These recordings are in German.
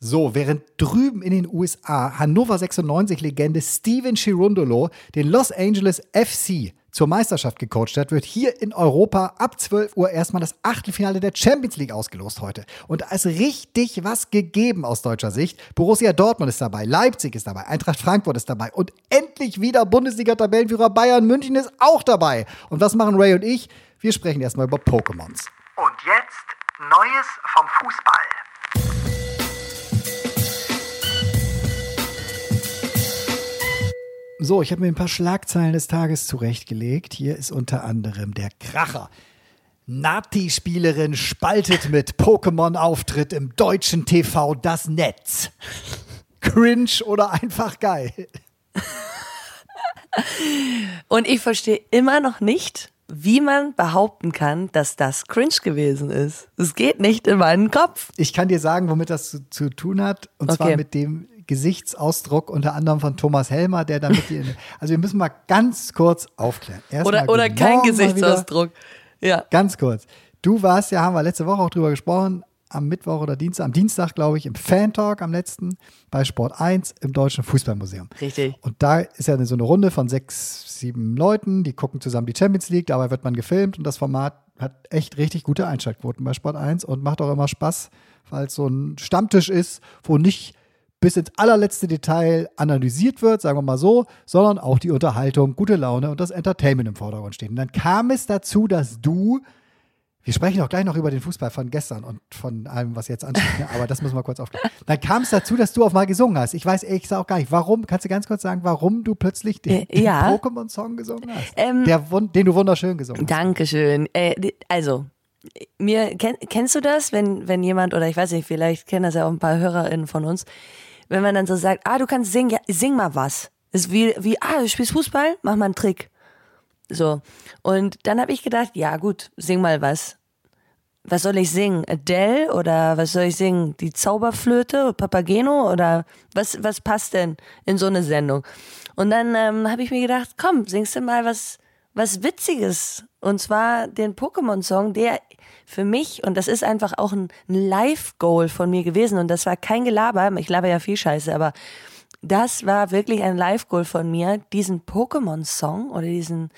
So, während drüben in den USA Hannover 96-Legende Steven Chirundolo den Los Angeles FC zur Meisterschaft gecoacht hat, wird hier in Europa ab 12 Uhr erstmal das Achtelfinale der Champions League ausgelost heute. Und da ist richtig was gegeben aus deutscher Sicht. Borussia Dortmund ist dabei, Leipzig ist dabei, Eintracht Frankfurt ist dabei und endlich wieder Bundesliga-Tabellenführer Bayern München ist auch dabei. Und was machen Ray und ich? Wir sprechen erstmal über Pokémons. Und jetzt Neues vom Fußball. So, ich habe mir ein paar Schlagzeilen des Tages zurechtgelegt. Hier ist unter anderem der Kracher. Nati-Spielerin spaltet mit Pokémon-Auftritt im deutschen TV das Netz. Cringe oder einfach geil. Und ich verstehe immer noch nicht, wie man behaupten kann, dass das cringe gewesen ist. Es geht nicht in meinen Kopf. Ich kann dir sagen, womit das zu, zu tun hat. Und Okay. zwar mit dem Gesichtsausdruck unter anderem von Thomas Helmer, der damit die. Also wir müssen mal ganz kurz aufklären. Erstmal Oder, oder kein. Gesichtsausdruck. Ja. Ganz kurz. Du warst ja, haben wir letzte Woche auch drüber gesprochen, am Mittwoch oder Dienstag, am Dienstag, glaube ich, im Fan-Talk am letzten bei Sport 1 im Deutschen Fußballmuseum. Richtig. Und da ist ja so eine Runde von sechs, sieben Leuten, die gucken zusammen die Champions League, dabei wird man gefilmt und das Format hat echt richtig gute Einschaltquoten bei Sport 1 und macht auch immer Spaß, weil es so ein Stammtisch ist, wo nicht bis ins allerletzte Detail analysiert wird, sagen wir mal so, sondern auch die Unterhaltung, gute Laune und das Entertainment im Vordergrund stehen. Und dann kam es dazu, dass du, wir sprechen auch gleich noch über den Fußball von gestern und von allem, was jetzt ansteht, ne? aber das müssen wir kurz aufklären. Dann kam es dazu, dass du auf mal gesungen hast. Ich weiß ehrlich gesagt auch gar nicht, warum, kannst du ganz kurz sagen, warum du plötzlich den, Äh, den ja. Pokémon-Song gesungen hast? Ähm, Der, den du wunderschön gesungen hast. Dankeschön. Äh, also, mir, kenn, kennst du das, wenn, wenn jemand, oder ich weiß nicht, vielleicht kennen das ja auch ein paar HörerInnen von uns, wenn man dann so sagt, ah, du kannst singen, ja, sing mal was. Ist wie, wie, ah, du spielst Fußball, mach mal einen Trick. So. Und dann habe ich gedacht, ja gut, sing mal was. Was soll ich singen? Adele oder was soll ich singen? Die Zauberflöte, Papageno oder was, was passt denn in so eine Sendung? Und dann ähm, habe ich mir gedacht, komm, singst du mal was, was Witziges. Und zwar den Pokémon-Song, der für mich, und das ist einfach auch ein, Live-Goal von mir gewesen, und das war kein Gelaber, ich laber ja viel Scheiße, aber das war wirklich ein Live-Goal von mir, diesen Pokémon-Song oder diesen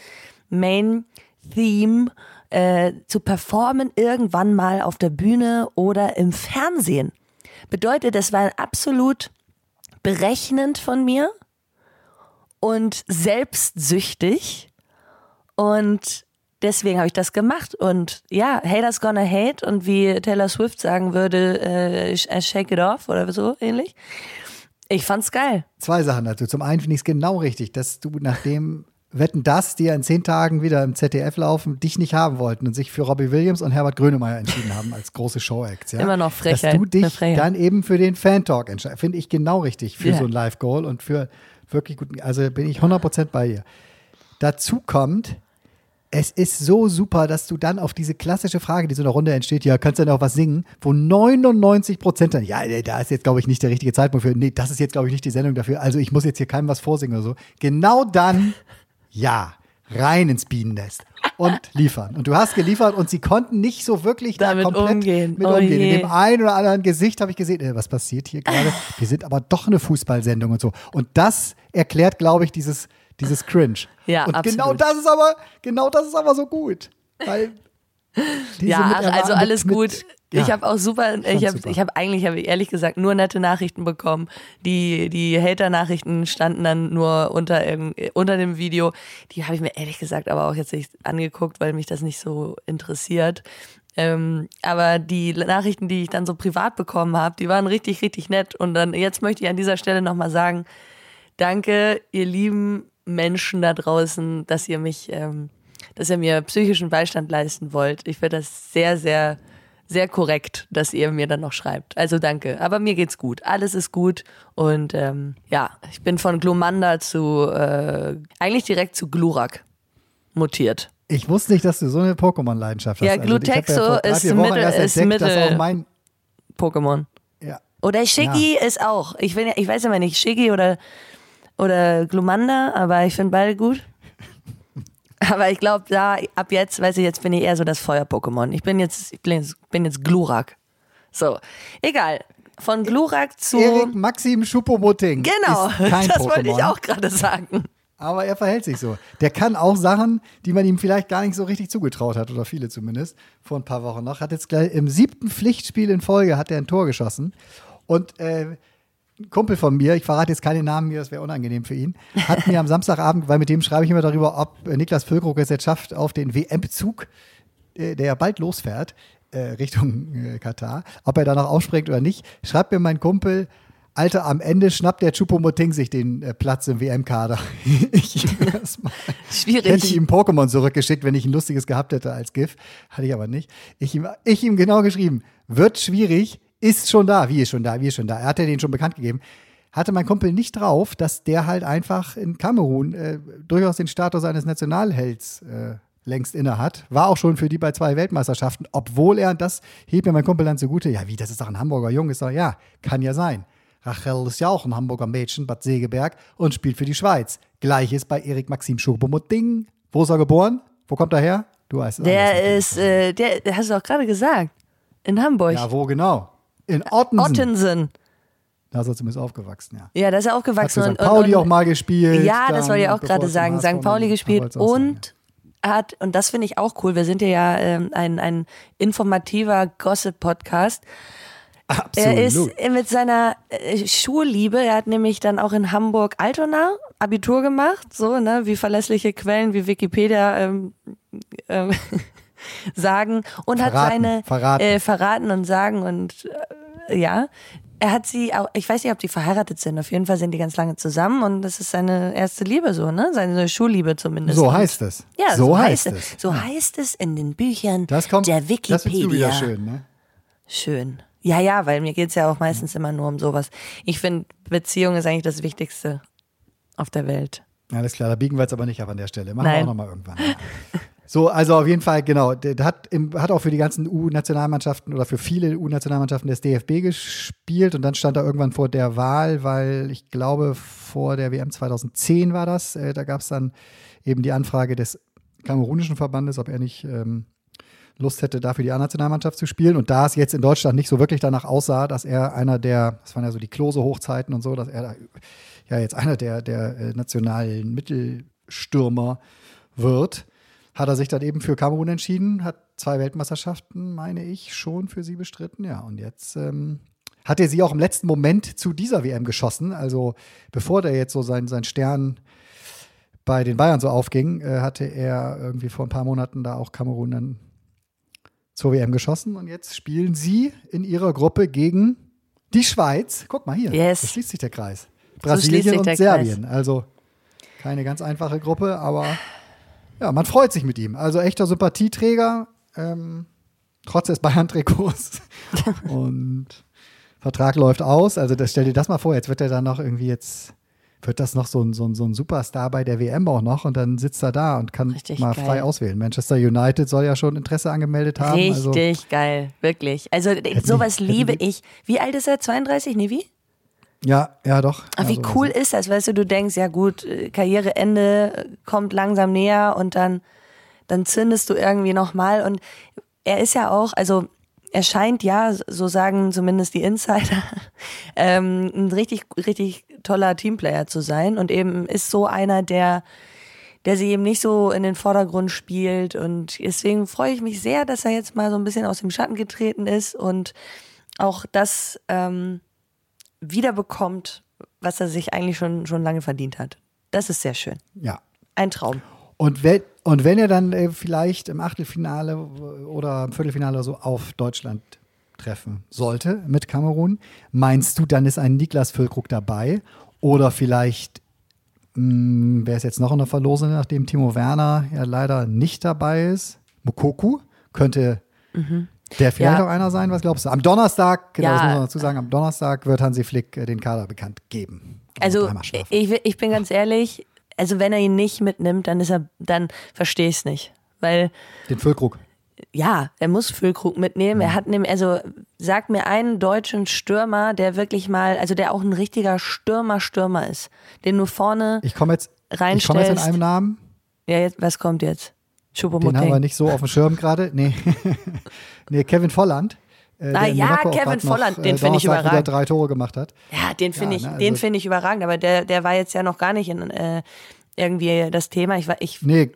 Main-Theme äh, zu performen, irgendwann mal auf der Bühne oder im Fernsehen. Bedeutet, das war absolut berechnend von mir und selbstsüchtig. Und deswegen habe ich das gemacht. Und ja, Haters gonna hate. Und wie Taylor Swift sagen würde, äh, sh- shake it off oder so ähnlich. Ich fand's geil. Zwei Sachen dazu. Zum einen finde ich es genau richtig, dass du nachdem Wetten das, die ja in zehn Tagen wieder im ZDF laufen, dich nicht haben wollten und sich für Robbie Williams und Herbert Grönemeyer entschieden haben als große Show-Acts. Ja? Immer noch Frechheit, Dass du dich dann eben für den Fan-Talk entscheidest. Finde ich genau richtig für Ja. so ein Live-Goal und für wirklich gut. Also bin ich 100% bei dir. Dazu kommt, es ist so super, dass du dann auf diese klassische Frage, die so eine Runde entsteht, ja, kannst du denn auch was singen, wo 99 Prozent dann, ja, nee, da ist jetzt, glaube ich, nicht der richtige Zeitpunkt für, nee, das ist jetzt, glaube ich, nicht die Sendung dafür, also ich muss jetzt hier keinem was vorsingen oder so. Genau dann, ja, rein ins Bienennest und liefern. Und du hast geliefert und sie konnten nicht so wirklich da Damit komplett umgehen. mit Oh umgehen. je. In dem einen oder anderen Gesicht habe ich gesehen, äh, was passiert hier gerade? Wir sind aber doch eine Fußballsendung und so. Und das erklärt, glaube ich, dieses, dieses Cringe. Ja, und genau absolut. das ist aber, genau das ist aber so gut. Weil ja, ach, also alles mit- gut. ja. Ich habe auch super, ich habe ich hab eigentlich, habe ich ehrlich gesagt, nur nette Nachrichten bekommen. Die, die Hater-Nachrichten standen dann nur unter, unter dem Video. Die habe ich mir ehrlich gesagt aber auch jetzt nicht angeguckt, weil mich das nicht so interessiert. Ähm, aber die Nachrichten, die ich dann so privat bekommen habe, die waren richtig, richtig nett. Und dann jetzt möchte ich an dieser Stelle nochmal sagen, danke, ihr lieben Menschen da draußen, dass ihr mich, ähm, dass ihr mir psychischen Beistand leisten wollt. Ich finde das sehr, sehr, sehr korrekt, dass ihr mir dann noch schreibt. Also danke. Aber mir geht's gut. Alles ist gut. Und ähm, ja, ich bin von Glomanda zu äh, eigentlich direkt zu Glurak mutiert. Ich wusste nicht, dass du so eine Pokémon-Leidenschaft hast. Ja, Also Glutexo vor drei, ist Wochen Mittel- ist entdeckt, Mittel- auch mein, Pokémon. ja, Oder Shiggy ist auch. Ich, ja- ich weiß immer nicht, Shiggy oder, oder Glumanda, aber ich finde beide gut. Aber ich glaube, da ab jetzt, weiß ich, jetzt bin ich eher so das Feuer-Pokémon. Ich bin jetzt, ich bin jetzt, bin jetzt Glurak. So, egal. von Glurak zu. Erik Maxim Schuppomoting. genau, das wollte ich auch gerade sagen. Aber er verhält sich so. Der kann auch Sachen, die man ihm vielleicht gar nicht so richtig zugetraut hat, oder viele zumindest, vor ein paar Wochen noch. Hat jetzt gleich im siebten Pflichtspiel in Folge hat er ein Tor geschossen. Und äh, Kumpel von mir, ich verrate jetzt keine Namen hier, das wäre unangenehm für ihn, hat mir am Samstagabend, weil mit dem schreibe ich immer darüber, ob äh, Niklas Füllkrug es jetzt schafft, auf den WM-Zug, äh, der ja bald losfährt, äh, Richtung Katar, ob er da noch aufspringt oder nicht, schreibt mir mein Kumpel, Alter, am Ende schnappt der Chupomoting sich den äh, Platz im WM-Kader. ich. Schwierig. Ich hätte ihm Pokémon zurückgeschickt, wenn ich ein lustiges gehabt hätte als GIF. Hatte ich aber nicht. Ich ihm, ich ihm genau geschrieben, wird schwierig, ist schon da. Wie ist schon da? Wie ist schon da? Er hatte den schon bekannt gegeben. Hatte mein Kumpel nicht drauf, dass der halt einfach in Kamerun äh, durchaus den Status eines Nationalhelds äh, längst inne hat. War auch schon für die bei zwei Weltmeisterschaften, obwohl er, und das hebt mir mein Kumpel dann zugute, ja, wie, das ist doch ein Hamburger Junge. Ist doch, ja, kann ja sein. Rachel ist ja auch ein Hamburger Mädchen, Bad Segeberg und spielt für die Schweiz. Gleiches bei Erik Maxim Schurbomuting. Wo ist er geboren? Wo kommt er her? Du weißt es. Der ist, äh, der, der hast du auch gerade gesagt. In Hamburg. Ja, wo genau? In Ottensen. Ottensen. Da ist er zumindest aufgewachsen, ja. Ja, da ist er Hat aufgewachsen. für und, St. Pauli und, auch mal gespielt. Ja, das dann, wollte ich auch gerade sagen. St. Pauli gespielt und hat, und das finde ich auch cool, wir sind ja ähm, ein, ein informativer Gossip-Podcast. ja. Er ist Absolut. mit seiner äh, Schulliebe, er hat nämlich dann auch in Hamburg Altona Abitur gemacht, so, ne, wie verlässliche Quellen wie Wikipedia ähm, ähm, sagen und hat Verraten, seine verraten. Äh, verraten und sagen und äh, ja. Er hat sie auch, ich weiß nicht, ob die verheiratet sind, auf jeden Fall sind die ganz lange zusammen und das ist seine erste Liebe so, ne? Seine Schulliebe zumindest. So heißt es. Ja, so, so, heißt heißt es. So heißt es in den Büchern Das kommt, der das Wikipedia. findest du wieder schön, ne? Schön. Ja, ja, weil mir geht's ja auch meistens immer nur um sowas. Ich finde, Beziehung ist eigentlich das Wichtigste auf der Welt. Alles klar, da biegen wir jetzt aber nicht ab an der Stelle. Machen Nein. wir auch nochmal irgendwann. So, also auf jeden Fall, genau. Der, der hat, im, hat auch für die ganzen U-Nationalmannschaften oder für viele U-Nationalmannschaften des DFB gespielt und dann stand er irgendwann vor der Wahl, weil ich glaube, vor der WM 2010 war das. Äh, da gab es dann eben die Anfrage des kamerunischen Verbandes, ob er nicht ähm, Lust hätte, dafür die A-Nationalmannschaft zu spielen. Und da es jetzt in Deutschland nicht so wirklich danach aussah, dass er einer der, das waren ja so die Klose-Hochzeiten und so, dass er da ja jetzt einer der, der äh, nationalen Mittelstürmer wird, hat er sich dann eben für Kamerun entschieden, hat zwei Weltmeisterschaften, meine ich, schon für sie bestritten. Ja, und jetzt ähm, hat er sie auch im letzten Moment zu dieser WM geschossen. Also bevor der jetzt so sein, sein Stern bei den Bayern so aufging, äh, hatte er irgendwie vor ein paar Monaten da auch Kamerun dann zur WM geschossen. Und jetzt spielen sie in ihrer Gruppe gegen die Schweiz. Guck mal hier, Yes. da schließt sich der Kreis. Brasilien sich und Serbien. Also keine ganz einfache Gruppe, aber ja, man freut sich mit ihm. Also echter Sympathieträger, ähm, trotz des Bayern-Trikots. und Vertrag läuft aus. Also das, stell dir das mal vor, jetzt wird er dann noch irgendwie jetzt, wird das noch so ein, so, ein, so ein Superstar bei der WM auch noch und dann sitzt er da und kann Richtig mal geil. frei auswählen. Manchester United soll ja schon Interesse angemeldet haben. Also, Richtig geil, wirklich. Also sowas liebe ich. Wie alt ist er? 32? Nee, wie? Ja, ja, doch. Ach, wie sowas. cool ist das? Weißt du, du denkst, ja gut, äh, Karriereende äh, kommt langsam näher und dann, dann zündest du irgendwie nochmal. Und er ist ja auch, also er scheint ja, so sagen zumindest die Insider, ähm, ein richtig, richtig toller Teamplayer zu sein und eben ist so einer, der der sie eben nicht so in den Vordergrund spielt. Und deswegen freue ich mich sehr, dass er jetzt mal so ein bisschen aus dem Schatten getreten ist und auch das ähm, wiederbekommt, was er sich eigentlich schon, schon lange verdient hat. Das ist sehr schön. Ja. Ein Traum. Und wenn, und wenn er dann äh, vielleicht im Achtelfinale oder im Viertelfinale oder so auf Deutschland treffen sollte mit Kamerun, meinst du, dann ist ein Niklas Füllkrug dabei? Oder vielleicht, mh, wer ist jetzt noch in der Verlosung, nachdem Timo Werner ja leider nicht dabei ist? Mukoku könnte der vielleicht. Ja. auch einer sein, was glaubst du? Am Donnerstag, genau, Ja. das muss man dazu sagen, am Donnerstag wird Hansi Flick äh, den Kader bekannt geben. Also schlafen. ich, ich bin ganz ehrlich, also wenn er ihn nicht mitnimmt, dann ist er, dann verstehe ich es nicht. Weil den Füllkrug. ja, er muss Füllkrug mitnehmen. Er hat nämlich, also sag mir einen deutschen Stürmer, der wirklich mal, also der auch ein richtiger Stürmer-Stürmer ist, den du vorne Ich komme jetzt, ich komme jetzt in reinstellst. einem Namen. Ja, jetzt, was kommt jetzt? Den haben wir nicht so auf dem Schirm gerade. Nee. nee, Kevin Volland äh, Ah der ja, Kevin noch, Volland, äh, den finde ich überragend. drei Tore gemacht hat. Ja, den finde ich, ne, den also- finde ich überragend, aber der, der war jetzt ja noch gar nicht in äh, irgendwie das Thema. Ich war, ich, Nee.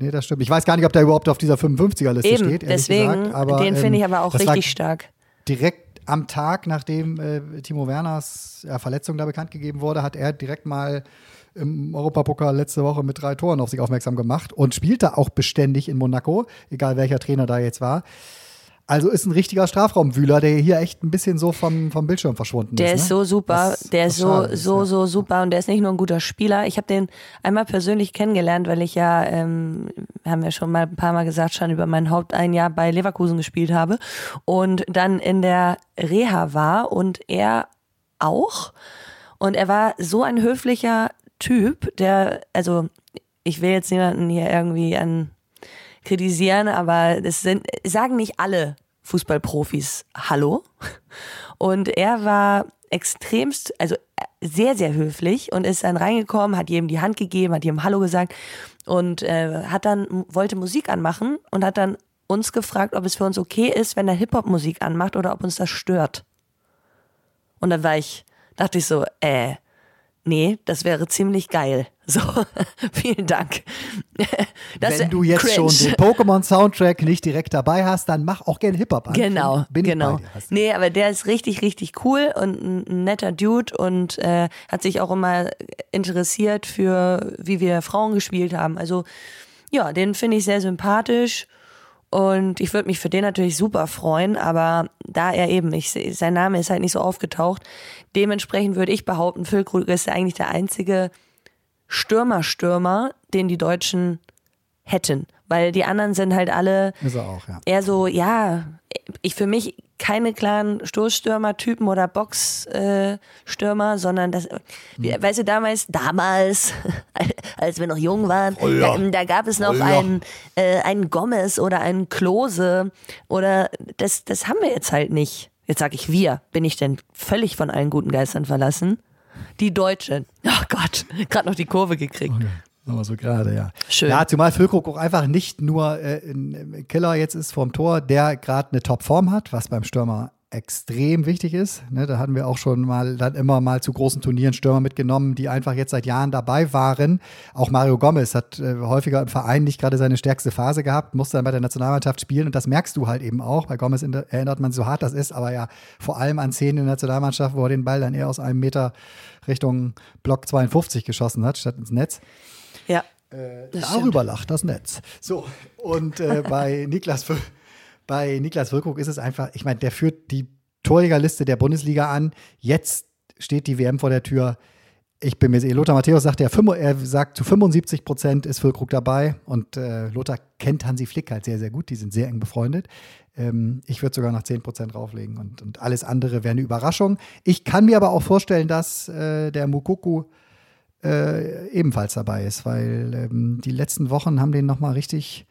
Nee, das stimmt. Ich weiß gar nicht, ob der überhaupt auf dieser 55er-Liste eben, steht. deswegen, gesagt. Aber, den finde ich ähm, aber auch richtig stark. direkt am Tag, nachdem äh, Timo Werners ja, Verletzung da bekannt gegeben wurde, hat er direkt mal im Europapokal letzte Woche mit drei Toren auf sich aufmerksam gemacht und spielte auch beständig in Monaco, egal welcher Trainer da jetzt war. Also ist ein richtiger Strafraumwühler, der hier echt ein bisschen so vom, vom Bildschirm verschwunden Der ist. ist ne? so super, Was- der ist so, ist, so, ja. so super und der ist nicht nur ein guter Spieler. Ich habe den einmal persönlich kennengelernt, weil ich ja, ähm, haben wir schon mal ein paar Mal gesagt, schon über mein Haupt ein Jahr bei Leverkusen gespielt habe und dann in der Reha war und er auch. Und er war so ein höflicher Typ, der, also ich will jetzt niemanden hier irgendwie an kritisieren, aber das sind, sagen nicht alle Fußballprofis Hallo. Und er war extremst, also sehr, sehr höflich und ist dann reingekommen, hat jedem die Hand gegeben, hat jedem Hallo gesagt und äh, hat dann, wollte Musik anmachen und hat dann uns gefragt, ob es für uns okay ist, wenn er Hip-Hop-Musik anmacht oder ob uns das stört. Und dann war ich, dachte ich so, äh, nee, das wäre ziemlich geil. So, vielen Dank. Das Wenn du jetzt cringe. schon den Pokémon-Soundtrack nicht direkt dabei hast, dann mach auch gerne Hip-Hop an. Genau, Bin ich genau. dir. Nee, aber der ist richtig, richtig cool und ein, netter Dude und äh, hat sich auch immer interessiert für, wie wir Frauen gespielt haben. Also ja, den finde ich sehr sympathisch und ich würde mich für den natürlich super freuen, aber da er eben, ich, sein Name ist halt nicht so aufgetaucht, dementsprechend würde ich behaupten, Füllkrug ist eigentlich der einzige Stürmer-Stürmer, den die Deutschen hätten. Weil die anderen sind halt alle auch, ja. eher so, ja, ich für mich keine klaren Stoßstürmer-Typen oder Boxstürmer, sondern das, wie- weißt du, damals, damals, als wir noch jung waren, da, da gab es noch einen, äh, einen Gomez oder einen Klose oder das, das haben wir jetzt halt nicht. Jetzt sag ich wir, bin ich denn völlig von allen guten Geistern verlassen? Die Deutschen. Oh Gott, gerade noch die Kurve gekriegt. Aber so gerade, ja. Schön. Ja, zumal Füllkrug auch einfach nicht nur äh, ein Killer jetzt ist vorm Tor, der gerade eine Topform hat, was beim Stürmer extrem wichtig ist. Ne, da hatten wir auch schon mal dann immer mal zu großen Turnieren Stürmer mitgenommen, die einfach jetzt seit Jahren dabei waren. Auch Mario Gomez hat äh, häufiger im Verein nicht gerade seine stärkste Phase gehabt, musste dann bei der Nationalmannschaft spielen und das merkst du halt eben auch. Bei Gomez erinnert man so hart das ist, aber ja vor allem an Szenen in der Nationalmannschaft, wo er den Ball dann eher aus einem Meter Richtung Block 52 geschossen hat, statt ins Netz. Ja. Stimmt. Darüber lacht das Netz. So, und äh, bei Niklas bei Niklas Füllkrug ist es einfach, ich meine, der führt die Torjägerliste der Bundesliga an. Jetzt steht die WM vor der Tür. Ich bin mir sicher, Lothar Matthäus sagt, fünf- er sagt, zu 75 Prozent ist Füllkrug dabei. Und äh, Lothar kennt Hansi Flick halt sehr, sehr gut. Die sind sehr eng befreundet. Ähm, ich würde sogar noch 10 Prozent drauflegen. Und, und alles andere wäre eine Überraschung. Ich kann mir aber auch vorstellen, dass äh, der Mukuku äh, ebenfalls dabei ist, weil ähm, die letzten Wochen haben den nochmal richtig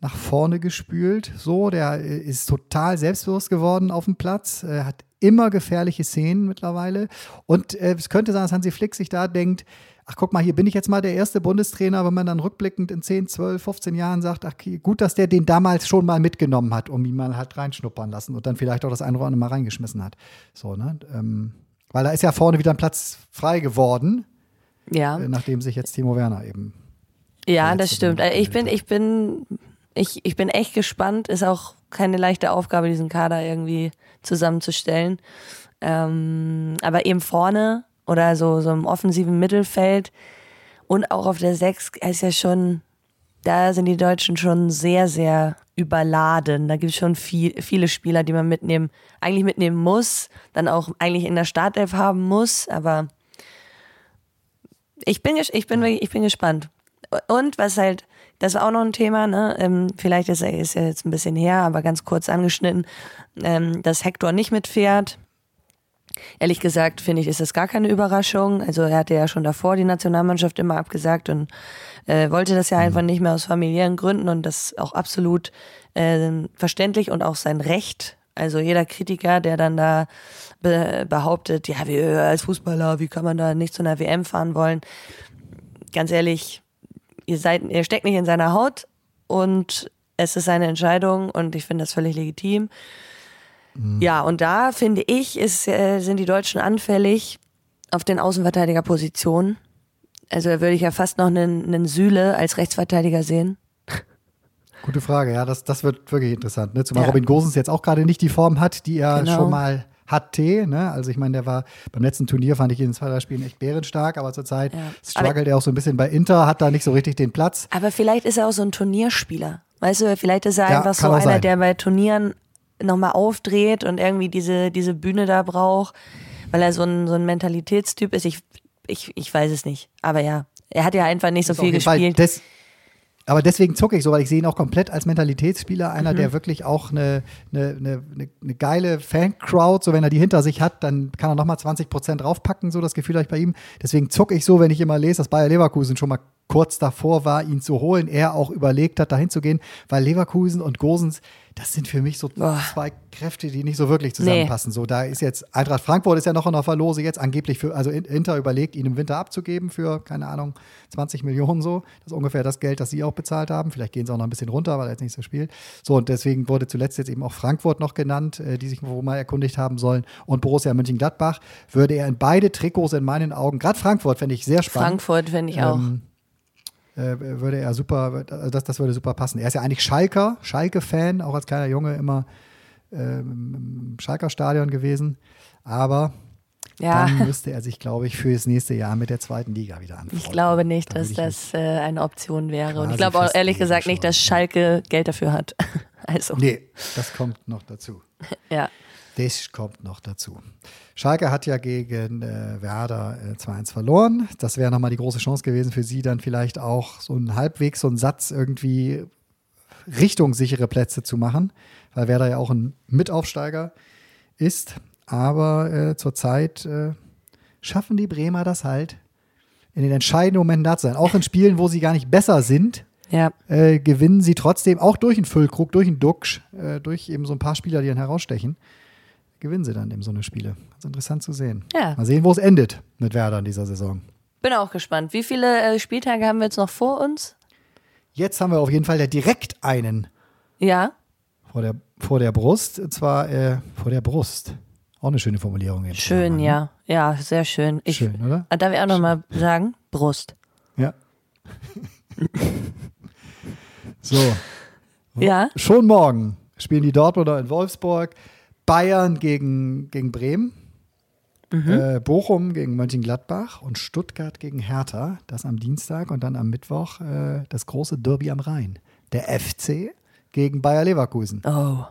nach vorne gespült. So, der äh, ist total selbstbewusst geworden auf dem Platz, äh, hat immer gefährliche Szenen mittlerweile. Und äh, es könnte sein, dass Hansi Flick sich da denkt, ach guck mal, hier bin ich jetzt mal der erste Bundestrainer, wenn man dann rückblickend in 10, 12, 15 Jahren sagt, ach gut, dass der den damals schon mal mitgenommen hat, um ihn mal halt reinschnuppern lassen und dann vielleicht auch das eine oder andere mal reingeschmissen hat. So, ne? Ähm, weil da ist ja vorne wieder ein Platz frei geworden, Ja. äh, nachdem sich jetzt Timo Werner eben Ja, das stimmt. Also Ich bin, ich bin, ich, ich bin echt gespannt. Ist auch keine leichte Aufgabe, diesen Kader irgendwie zusammenzustellen. Ähm, aber eben vorne oder so, so im offensiven Mittelfeld und auch auf der Sechs ist ja schon, da sind die Deutschen schon sehr, sehr überladen. Da gibt es schon viel, viele Spieler, die man mitnehmen, eigentlich mitnehmen muss, dann auch eigentlich in der Startelf haben muss, aber ich bin, ich bin, ich bin gespannt. Und was halt, das war auch noch ein Thema, ne? Ähm, vielleicht ist er ist jetzt ein bisschen her, aber ganz kurz angeschnitten, ähm, dass Hector nicht mitfährt. Ehrlich gesagt, finde ich, ist das gar keine Überraschung. Also er hatte ja schon davor die Nationalmannschaft immer abgesagt und äh, wollte das ja einfach nicht mehr aus familiären Gründen und das auch absolut äh, verständlich und auch sein Recht. Also jeder Kritiker, der dann da be behauptet, ja, äh, als Fußballer, wie kann man da nicht zu einer WM fahren wollen? Ganz ehrlich, ihr seid, ihr steckt nicht in seiner Haut und es ist seine Entscheidung und ich finde das völlig legitim. Ja, und da finde ich, ist, äh, sind die Deutschen anfällig auf den Außenverteidigerpositionen. Also da würde ich ja fast noch einen, einen Süle als Rechtsverteidiger sehen. Gute Frage, ja, das, das wird wirklich interessant. Ne? Zumal Ja. Robin Gosens jetzt auch gerade nicht die Form hat, die er Genau. schon mal hatte. Ne? Also ich meine, der war beim letzten Turnier, fand ich in den zwei, drei Spielen echt bärenstark, aber zurzeit Ja. struggelt er auch so ein bisschen bei Inter, hat da nicht so richtig den Platz. Aber vielleicht ist er auch so ein Turnierspieler. Weißt du, vielleicht ist er Ja, einfach so einer, sein. der bei Turnieren nochmal aufdreht und irgendwie diese, diese Bühne da braucht, weil er so ein, so ein Mentalitätstyp ist. Ich, ich, ich weiß es nicht. Aber ja, er hat ja einfach nicht so Ist viel gespielt. Des, aber deswegen zucke ich so, weil ich sehe ihn auch komplett als Mentalitätsspieler, einer, Mhm. der wirklich auch eine, eine, eine, eine, geile Fan-Crowd, so wenn er die hinter sich hat, dann kann er nochmal 20 Prozent draufpacken, so das Gefühl habe ich bei ihm. Deswegen zucke ich so, wenn ich immer lese, dass Bayer Leverkusen schon mal kurz davor war, ihn zu holen, er auch überlegt hat, dahin zu gehen, weil Leverkusen und Gosens, das sind für mich so Boah. zwei Kräfte, die nicht so wirklich zusammenpassen. So, da ist jetzt Eintracht Frankfurt ist ja noch in der Verlose jetzt angeblich für, also Inter überlegt, ihn im Winter abzugeben für, keine Ahnung, 20 Millionen so. Das ist ungefähr das Geld, das sie auch bezahlt haben. Vielleicht gehen sie auch noch ein bisschen runter, weil er jetzt nicht so spielt. So, und deswegen wurde zuletzt jetzt eben auch Frankfurt noch genannt, äh, die sich wo mal erkundigt haben sollen. Und Borussia Mönchengladbach würde er in beide Trikots in meinen Augen, gerade Frankfurt fände ich sehr spannend. Frankfurt finde ich auch. Ähm, äh, würde er super, also das, das würde super passen. Er ist ja eigentlich Schalker, Schalke-Fan, auch als kleiner Junge immer ähm, im Schalker Stadion gewesen. Aber ja, dann müsste er sich, glaube ich, für das nächste Jahr mit der zweiten Liga wieder anfangen. ich glaube nicht, Da dass das äh, eine Option wäre. Und ich glaube auch ehrlich gesagt nicht, schon. dass Schalke Geld dafür hat. Also, Nee, das kommt noch dazu. ja. Das kommt noch dazu. Schalke hat ja gegen äh, Werder äh, 2-1 verloren. Das wäre nochmal die große Chance gewesen für sie, dann vielleicht auch so einen halbwegs so einen Satz irgendwie Richtung sichere Plätze zu machen, weil Werder ja auch ein Mitaufsteiger ist. Aber äh, zurzeit äh, schaffen die Bremer das halt, in den entscheidenden Momenten da zu sein. Auch in Spielen, wo sie gar nicht besser sind, Ja, äh, gewinnen sie trotzdem, auch durch einen Füllkrug, durch einen Duxch, äh, durch eben so ein paar Spieler, die dann herausstechen, gewinnen sie dann eben so eine Spiele. Ganz interessant zu sehen. Ja. Mal sehen, wo es endet mit Werder in dieser Saison. bin auch gespannt. Wie viele äh, Spieltage haben wir jetzt noch vor uns? Jetzt haben wir auf jeden Fall ja direkt einen Ja, vor der, vor der Brust, und zwar äh, vor der Brust. Auch eine schöne Formulierung. Jetzt schön, ne? ja. Ja, sehr schön. Ich, Schön, oder? Ah, Darf ich auch nochmal sagen? Brust. Ja. so, Ja, schon morgen spielen die Dortmunder in Wolfsburg, Bayern gegen, gegen Bremen, Mhm. äh, Bochum gegen Mönchengladbach und Stuttgart gegen Hertha. Das am Dienstag und dann am Mittwoch äh, das große Derby am Rhein. Der FC gegen Bayer Leverkusen. oh.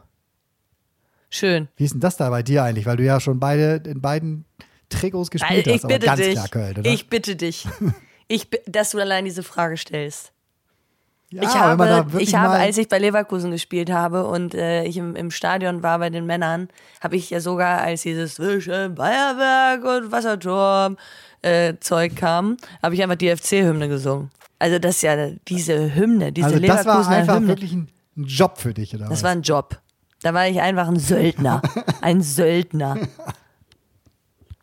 Schön. Wie ist denn das da bei dir eigentlich? Weil du ja schon beide in beiden Trikots gespielt Also, ich hast. Aber bitte ganz dich. klar Köln, oder? Ich bitte dich. Ich, dass du allein diese Frage stellst. Ja, ich habe, ich habe, als ich bei Leverkusen gespielt habe und äh, ich im, im Stadion war bei den Männern, habe ich ja sogar, als dieses zwischen Bayerberg und Wasserturm äh, Zeug kam, habe ich einfach die FC-Hymne gesungen. Also das ist ja diese Hymne, diese also das war Leverkusener einfach Hymne. wirklich ein, ein Job für dich, oder Das was? war ein Job. Da war ich einfach ein Söldner. Ein Söldner.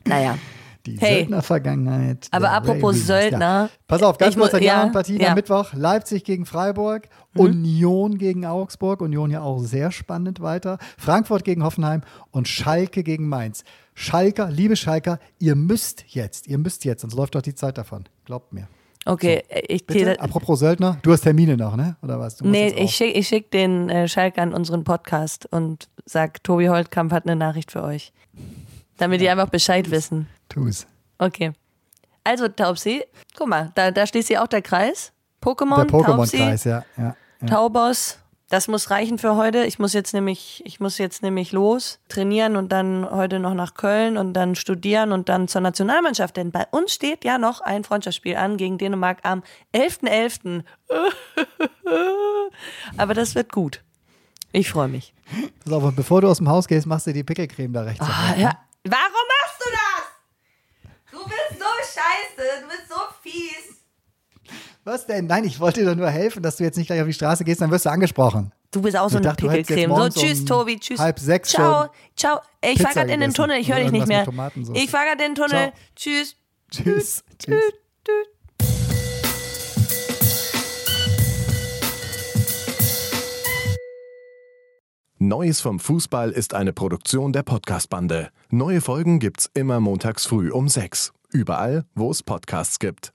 Naja. Die Hey. Söldner-Vergangenheit. Aber apropos Ravens. Söldner, Ja. Pass auf, ganz kurz ja, Partien ja. am Mittwoch. Leipzig gegen Freiburg, Union gegen Augsburg, Union ja auch sehr spannend weiter. Frankfurt gegen Hoffenheim und Schalke gegen Mainz. Schalker, liebe Schalker, ihr müsst jetzt, ihr müsst jetzt, sonst läuft doch die Zeit davon. Glaubt mir. Okay, ich Bitte, zähle. apropos Söldner, du hast Termine noch, ne? Oder was? Du Nee, ich schicke ich schick den äh, Schalke an unseren Podcast und sag, Tobi Holtkamp hat eine Nachricht für euch. Damit die einfach Bescheid wissen. Tu's. Okay. Also, Taubsi, guck mal, da, da schließt sich auch der Kreis. Pokémon, Der Taubsi, Pokémon-Kreis, ja. ja, ja. Taubos. Das muss reichen für heute. Ich muss jetzt nämlich, ich muss jetzt nämlich los, trainieren und dann heute noch nach Köln und dann studieren und dann zur Nationalmannschaft. Denn bei uns steht ja noch ein Freundschaftsspiel an gegen Dänemark am 11.11. Aber das wird gut. Ich freue mich. Pass auf, bevor du aus dem Haus gehst, machst du die Pickelcreme da rechts. Ah, ja. Warum machst du das? Du bist so scheiße, du bist so fies. Was denn? Nein, ich wollte dir doch nur helfen, dass du jetzt nicht gleich auf die Straße gehst, dann wirst du angesprochen. Du bist auch so Ich eine Pickelcreme. So, tschüss, um Tobi, tschüss. halb sechs Ciao, schon ciao. Ey, Ich fahr grad in den. Tunnel, ich höre dich nicht mehr. Ich fahr grad in den Tunnel. Ciao. Tschüss. Tschüss. Tschüss. Neues vom Fußball ist eine Produktion der Podcast-Bande. Neue Folgen gibt's immer montags früh um sechs. Überall, wo es Podcasts gibt.